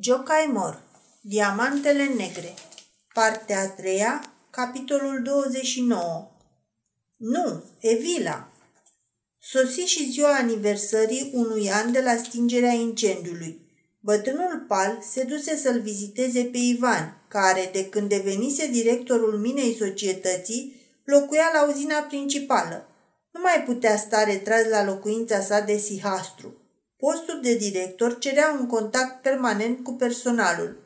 Jocaimor, Diamantele Negre Partea a treia, capitolul 29 Nu, Evila! Sosi și ziua aniversării unui an de la stingerea incendiului. Bătrânul Pal se duse să-l viziteze pe Ivan, care, de când devenise directorul minei societății, locuia la uzina principală. Nu mai putea sta retras la locuința sa de Sihastru. Postul de director cerea un contact permanent cu personalul.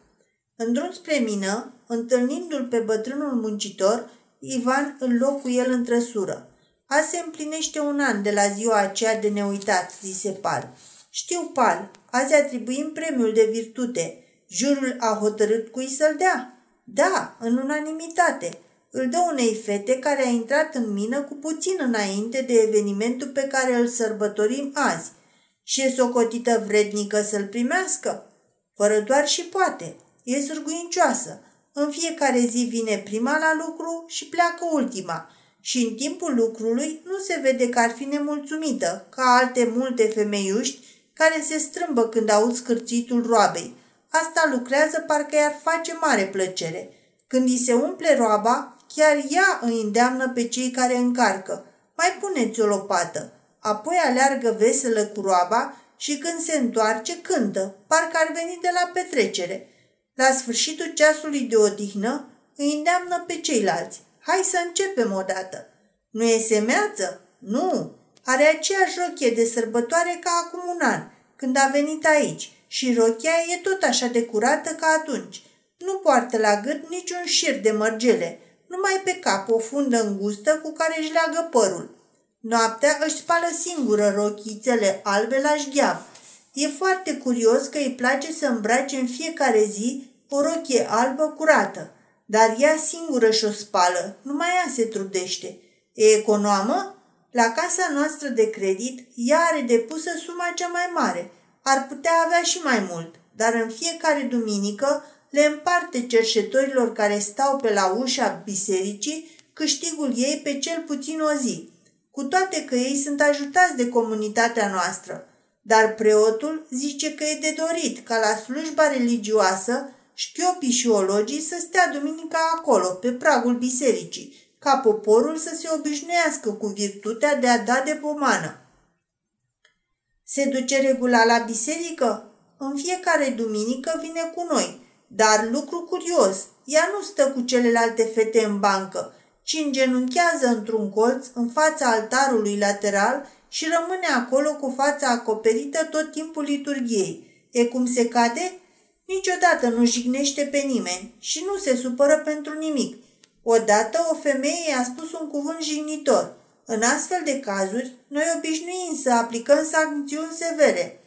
În drum spre mină, întâlnindu-l pe bătrânul muncitor, Ivan îl loc cu el în trăsură. Azi se împlinește un an de la ziua aceea de neuitat, zise Pal. Știu, Pal, azi atribuim premiul de virtute. Jurul a hotărât cui să-l dea? Da, în unanimitate. Îl dă unei fete care a intrat în mină cu puțin înainte de evenimentul pe care îl sărbătorim azi – și e socotită vrednică să-l primească? Fără doar și poate. E surguincioasă. În fiecare zi vine prima la lucru și pleacă ultima. Și în timpul lucrului nu se vede că ar fi nemulțumită, ca alte multe femeiuști care se strâmbă când aud scârțitul roabei. Asta lucrează parcă i-ar face mare plăcere. Când îi se umple roaba, chiar ea îi îndeamnă pe cei care încarcă. Mai puneți o lopată apoi aleargă veselă cu roaba și când se întoarce cântă, parcă ar veni de la petrecere. La sfârșitul ceasului de odihnă îi îndeamnă pe ceilalți. Hai să începem odată. Nu e semeață? Nu. Are aceeași rochie de sărbătoare ca acum un an, când a venit aici, și rochia e tot așa de curată ca atunci. Nu poartă la gât niciun șir de mărgele, numai pe cap o fundă îngustă cu care își leagă părul. Noaptea își spală singură rochițele albe la șgheab. E foarte curios că îi place să îmbrace în fiecare zi o rochie albă curată, dar ea singură și-o spală, numai ea se trudește. E economă? La casa noastră de credit, ea are depusă suma cea mai mare. Ar putea avea și mai mult, dar în fiecare duminică le împarte cerșetorilor care stau pe la ușa bisericii câștigul ei pe cel puțin o zi cu toate că ei sunt ajutați de comunitatea noastră. Dar preotul zice că e de dorit ca la slujba religioasă șchiopii și ologii să stea duminica acolo, pe pragul bisericii, ca poporul să se obișnuiască cu virtutea de a da de pomană. Se duce regula la biserică? În fiecare duminică vine cu noi, dar lucru curios, ea nu stă cu celelalte fete în bancă, ci îngenunchează într-un colț în fața altarului lateral și rămâne acolo cu fața acoperită tot timpul liturgiei. E cum se cade? Niciodată nu jignește pe nimeni și nu se supără pentru nimic. Odată o femeie i-a spus un cuvânt jignitor. În astfel de cazuri, noi obișnuim să aplicăm sancțiuni severe.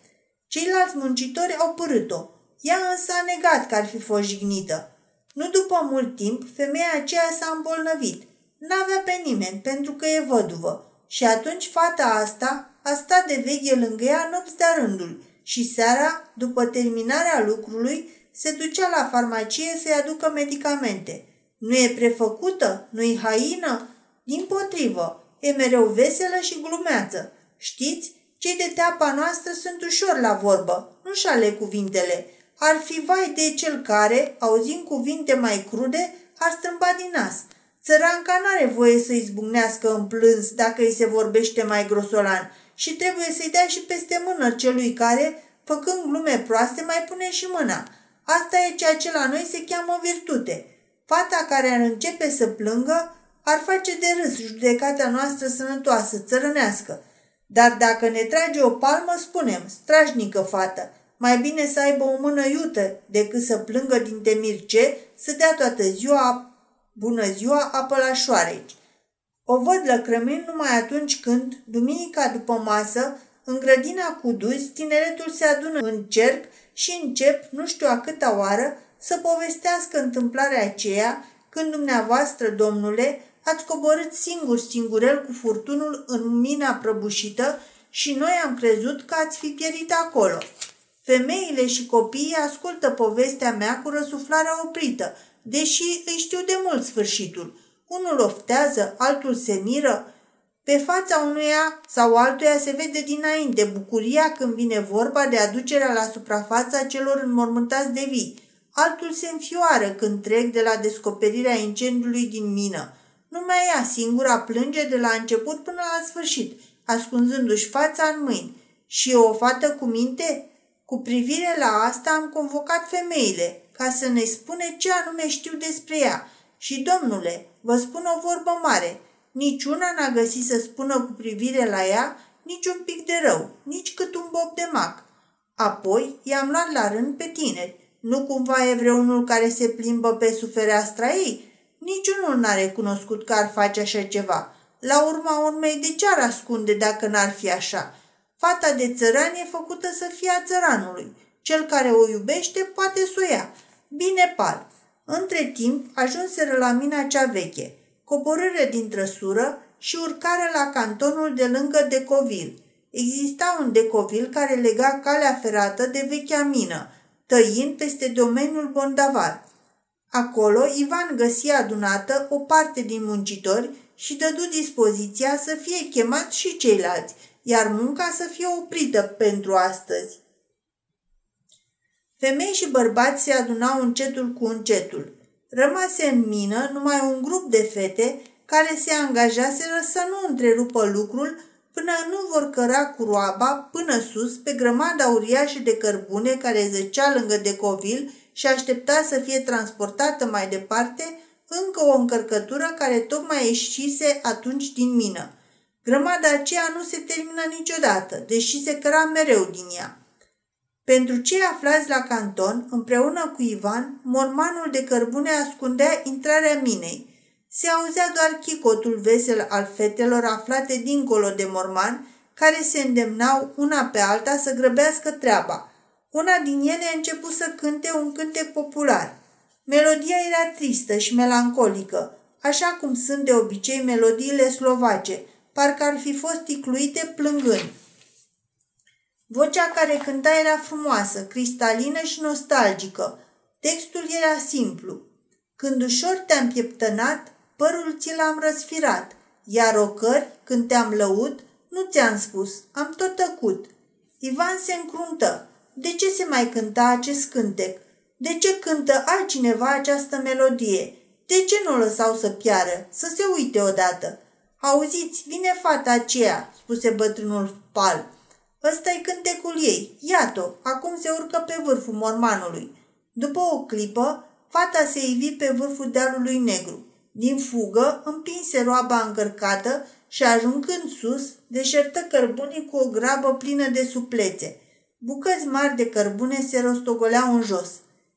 Ceilalți muncitori au părât-o. Ea însă a negat că ar fi fost jignită. Nu după mult timp, femeia aceea s-a îmbolnăvit. N-avea pe nimeni, pentru că e văduvă. Și atunci fata asta a stat de veche lângă ea nopți de rândul și seara, după terminarea lucrului, se ducea la farmacie să-i aducă medicamente. Nu e prefăcută? Nu-i haină? Din potrivă, e mereu veselă și glumeață. Știți, cei de teapa noastră sunt ușor la vorbă, nu-și ale cuvintele, ar fi vai de cel care, auzind cuvinte mai crude, ar strâmba din nas. Țăranca n-are voie să izbucnească în plâns dacă îi se vorbește mai grosolan și trebuie să-i dea și peste mână celui care, făcând glume proaste, mai pune și mâna. Asta e ceea ce la noi se cheamă virtute. Fata care ar începe să plângă ar face de râs judecata noastră sănătoasă, țărănească. Dar dacă ne trage o palmă, spunem, strașnică fată, mai bine să aibă o mână iută decât să plângă din temirce, să dea toată ziua bună ziua apă la șoareci. O văd lăcrămind numai atunci când, duminica după masă, în grădina cu duzi, tineretul se adună în cerc și încep, nu știu a câta oară, să povestească întâmplarea aceea când dumneavoastră, domnule, ați coborât singur singurel cu furtunul în mina prăbușită și noi am crezut că ați fi pierit acolo. Femeile și copiii ascultă povestea mea cu răsuflarea oprită, deși îi știu de mult sfârșitul. Unul oftează, altul se miră. Pe fața unuia sau altuia se vede dinainte bucuria când vine vorba de aducerea la suprafața celor înmormântați de vii. Altul se înfioară când trec de la descoperirea incendiului din mină. Numai ea singura plânge de la început până la sfârșit, ascunzându-și fața în mâini. Și o fată cu minte? Cu privire la asta am convocat femeile, ca să ne spune ce anume știu despre ea. Și, domnule, vă spun o vorbă mare. Niciuna n-a găsit să spună cu privire la ea nici un pic de rău, nici cât un bob de mac. Apoi i-am luat la rând pe tineri. Nu cumva e vreunul care se plimbă pe sufereastra ei? Niciunul n-a recunoscut că ar face așa ceva. La urma urmei, de ce ar ascunde dacă n-ar fi așa? Fata de țăran e făcută să fie a țăranului. Cel care o iubește poate să o ia. Bine pal. Între timp, ajunseră la mina cea veche, coborâre din trăsură și urcare la cantonul de lângă Decovil. Exista un Decovil care lega calea ferată de vechea mină, tăind peste domeniul Bondavar. Acolo, Ivan găsi adunată o parte din muncitori și dădu dispoziția să fie chemat și ceilalți, iar munca să fie oprită pentru astăzi. Femei și bărbați se adunau încetul cu încetul. Rămase în mină numai un grup de fete care se angajaseră să nu întrerupă lucrul până nu vor căra cu roaba până sus pe grămada uriașă de cărbune care zăcea lângă Decovil și aștepta să fie transportată mai departe încă o încărcătură care tocmai ieșise atunci din mină. Grămada aceea nu se termină niciodată, deși se căra mereu din ea. Pentru cei aflați la canton, împreună cu Ivan, mormanul de cărbune ascundea intrarea minei. Se auzea doar chicotul vesel al fetelor aflate dincolo de morman, care se îndemnau una pe alta să grăbească treaba. Una din ele a început să cânte un cântec popular. Melodia era tristă și melancolică, așa cum sunt de obicei melodiile slovace, parcă ar fi fost ticluite plângând. Vocea care cânta era frumoasă, cristalină și nostalgică. Textul era simplu. Când ușor te-am pieptănat, părul ți l-am răsfirat, iar ocări, când te-am lăut, nu ți-am spus, am tot tăcut. Ivan se încruntă. De ce se mai cânta acest cântec? De ce cântă altcineva această melodie? De ce nu o lăsau să piară? Să se uite odată. Auziți, vine fata aceea, spuse bătrânul pal. ăsta e cântecul ei. Iată, acum se urcă pe vârful mormanului. După o clipă, fata se ivi pe vârful dealului negru. Din fugă, împinse roaba încărcată și ajungând sus, deșertă cărbunii cu o grabă plină de suplețe. Bucăți mari de cărbune se rostogoleau în jos.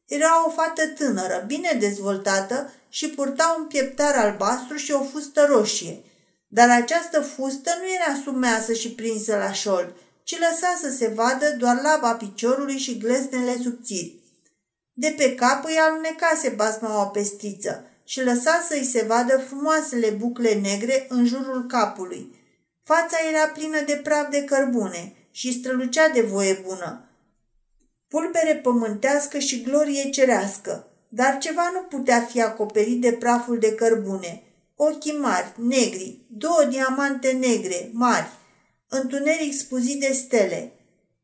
Era o fată tânără, bine dezvoltată și purta un pieptar albastru și o fustă roșie. Dar această fustă nu era sumeasă și prinsă la șold, ci lăsa să se vadă doar laba piciorului și gleznele subțiri. De pe cap îi alunecase basma o pestriță și lăsa să-i se vadă frumoasele bucle negre în jurul capului. Fața era plină de praf de cărbune și strălucea de voie bună. Pulbere pământească și glorie cerească, dar ceva nu putea fi acoperit de praful de cărbune – ochii mari, negri, două diamante negre, mari, întuneric spuzit de stele.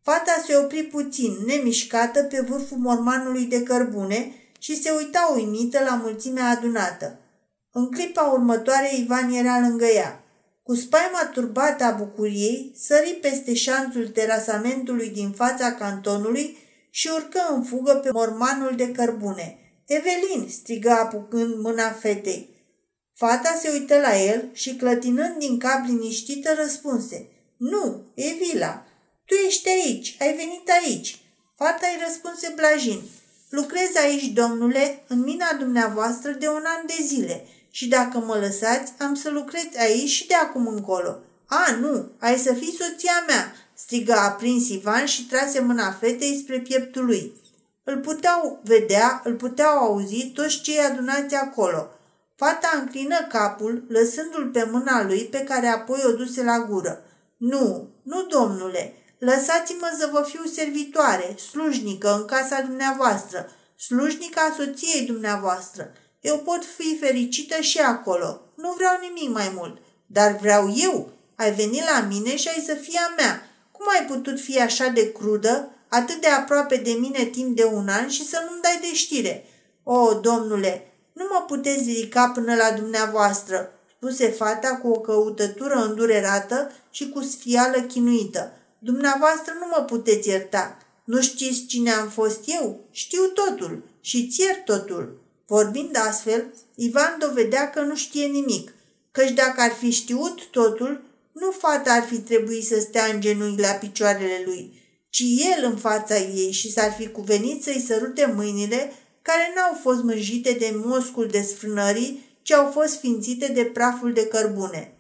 Fata se opri puțin, nemișcată, pe vârful mormanului de cărbune și se uita uimită la mulțimea adunată. În clipa următoare, Ivan era lângă ea. Cu spaima turbată a bucuriei, sări peste șanțul terasamentului din fața cantonului și urcă în fugă pe mormanul de cărbune. Evelin!" strigă apucând mâna fetei. Fata se uită la el și, clătinând din cap liniștită, răspunse. Nu, e vila. Tu ești aici, ai venit aici. Fata îi răspunse blajin. Lucrez aici, domnule, în mina dumneavoastră de un an de zile și dacă mă lăsați, am să lucrez aici și de acum încolo. A, nu, ai să fii soția mea, strigă aprins Ivan și trase mâna fetei spre pieptul lui. Îl puteau vedea, îl puteau auzi toți cei adunați acolo – Fata înclină capul, lăsându-l pe mâna lui, pe care apoi o duse la gură. Nu, nu, domnule, lăsați-mă să vă fiu servitoare, slujnică în casa dumneavoastră, slujnica soției dumneavoastră. Eu pot fi fericită și acolo. Nu vreau nimic mai mult. Dar vreau eu, Ai venit la mine și ai să fii a mea. Cum ai putut fi așa de crudă, atât de aproape de mine timp de un an și să nu-mi dai de știre? O, domnule, nu mă puteți ridica până la dumneavoastră, spuse fata cu o căutătură îndurerată și cu sfială chinuită. Dumneavoastră nu mă puteți ierta. Nu știți cine am fost eu? Știu totul și țier totul. Vorbind astfel, Ivan dovedea că nu știe nimic, căci dacă ar fi știut totul, nu fata ar fi trebuit să stea în genunchi la picioarele lui, ci el în fața ei și s-ar fi cuvenit să-i sărute mâinile care n-au fost mânjite de moscul desfrânării, ci au fost fințite de praful de cărbune.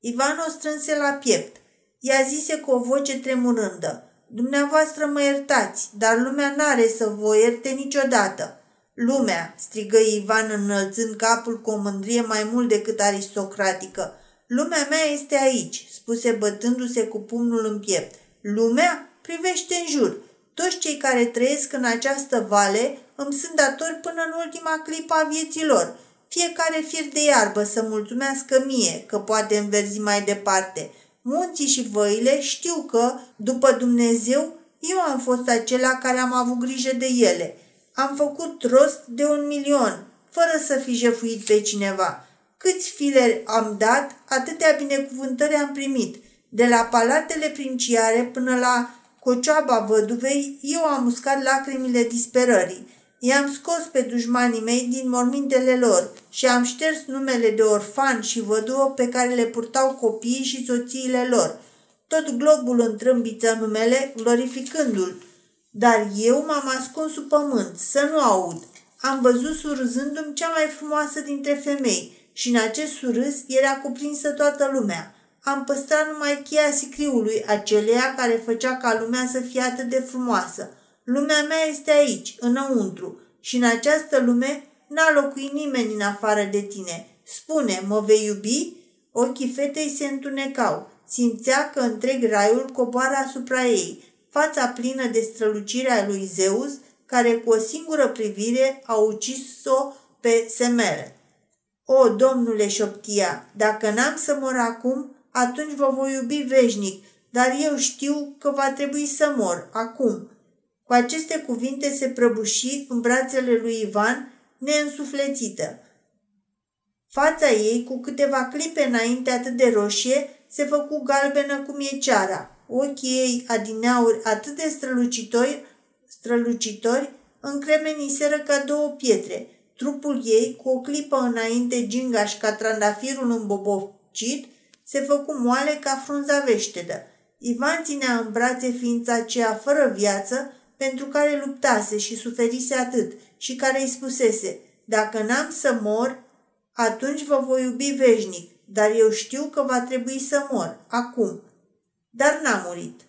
Ivan o strânse la piept. Ea zise cu o voce tremurândă, Dumneavoastră mă iertați, dar lumea n-are să vă ierte niciodată. Lumea, strigă Ivan înălțând capul cu o mândrie mai mult decât aristocratică. Lumea mea este aici, spuse bătându-se cu pumnul în piept. Lumea? Privește în jur. Toți cei care trăiesc în această vale îmi sunt datori până în ultima clipă a vieții lor. Fiecare fir de iarbă să mulțumească mie că poate înverzi mai departe. Munții și văile știu că, după Dumnezeu, eu am fost acela care am avut grijă de ele. Am făcut rost de un milion, fără să fi jefuit pe cineva. Câți fileri am dat, atâtea binecuvântări am primit. De la palatele princiare până la cocioaba văduvei, eu am uscat lacrimile disperării. I-am scos pe dușmanii mei din mormintele lor și am șters numele de orfan și văduvă pe care le purtau copiii și soțiile lor. Tot globul întrâmbiță numele, glorificându-l. Dar eu m-am ascuns sub pământ, să nu aud. Am văzut surâzându-mi cea mai frumoasă dintre femei și în acest surâs era cuprinsă toată lumea. Am păstrat numai cheia sicriului, aceleia care făcea ca lumea să fie atât de frumoasă. Lumea mea este aici, înăuntru, și în această lume n-a locuit nimeni în afară de tine. Spune, mă vei iubi? Ochii fetei se întunecau. Simțea că întreg raiul coboară asupra ei, fața plină de strălucirea lui Zeus, care cu o singură privire a ucis-o pe Semere. O, domnule șoptia, dacă n-am să mor acum, atunci vă voi iubi veșnic, dar eu știu că va trebui să mor, acum. Cu aceste cuvinte se prăbuși în brațele lui Ivan, neînsuflețită. Fața ei, cu câteva clipe înainte atât de roșie, se făcu galbenă cum e ceara. Ochii ei adineauri atât de strălucitori, strălucitori încremeniseră ca două pietre. Trupul ei, cu o clipă înainte gingaș ca trandafirul îmbobocit, se făcu moale ca frunza veștedă. Ivan ținea în brațe ființa aceea fără viață, pentru care luptase și suferise atât și care îi spusese, dacă n-am să mor, atunci vă voi iubi veșnic, dar eu știu că va trebui să mor, acum. Dar n-a murit.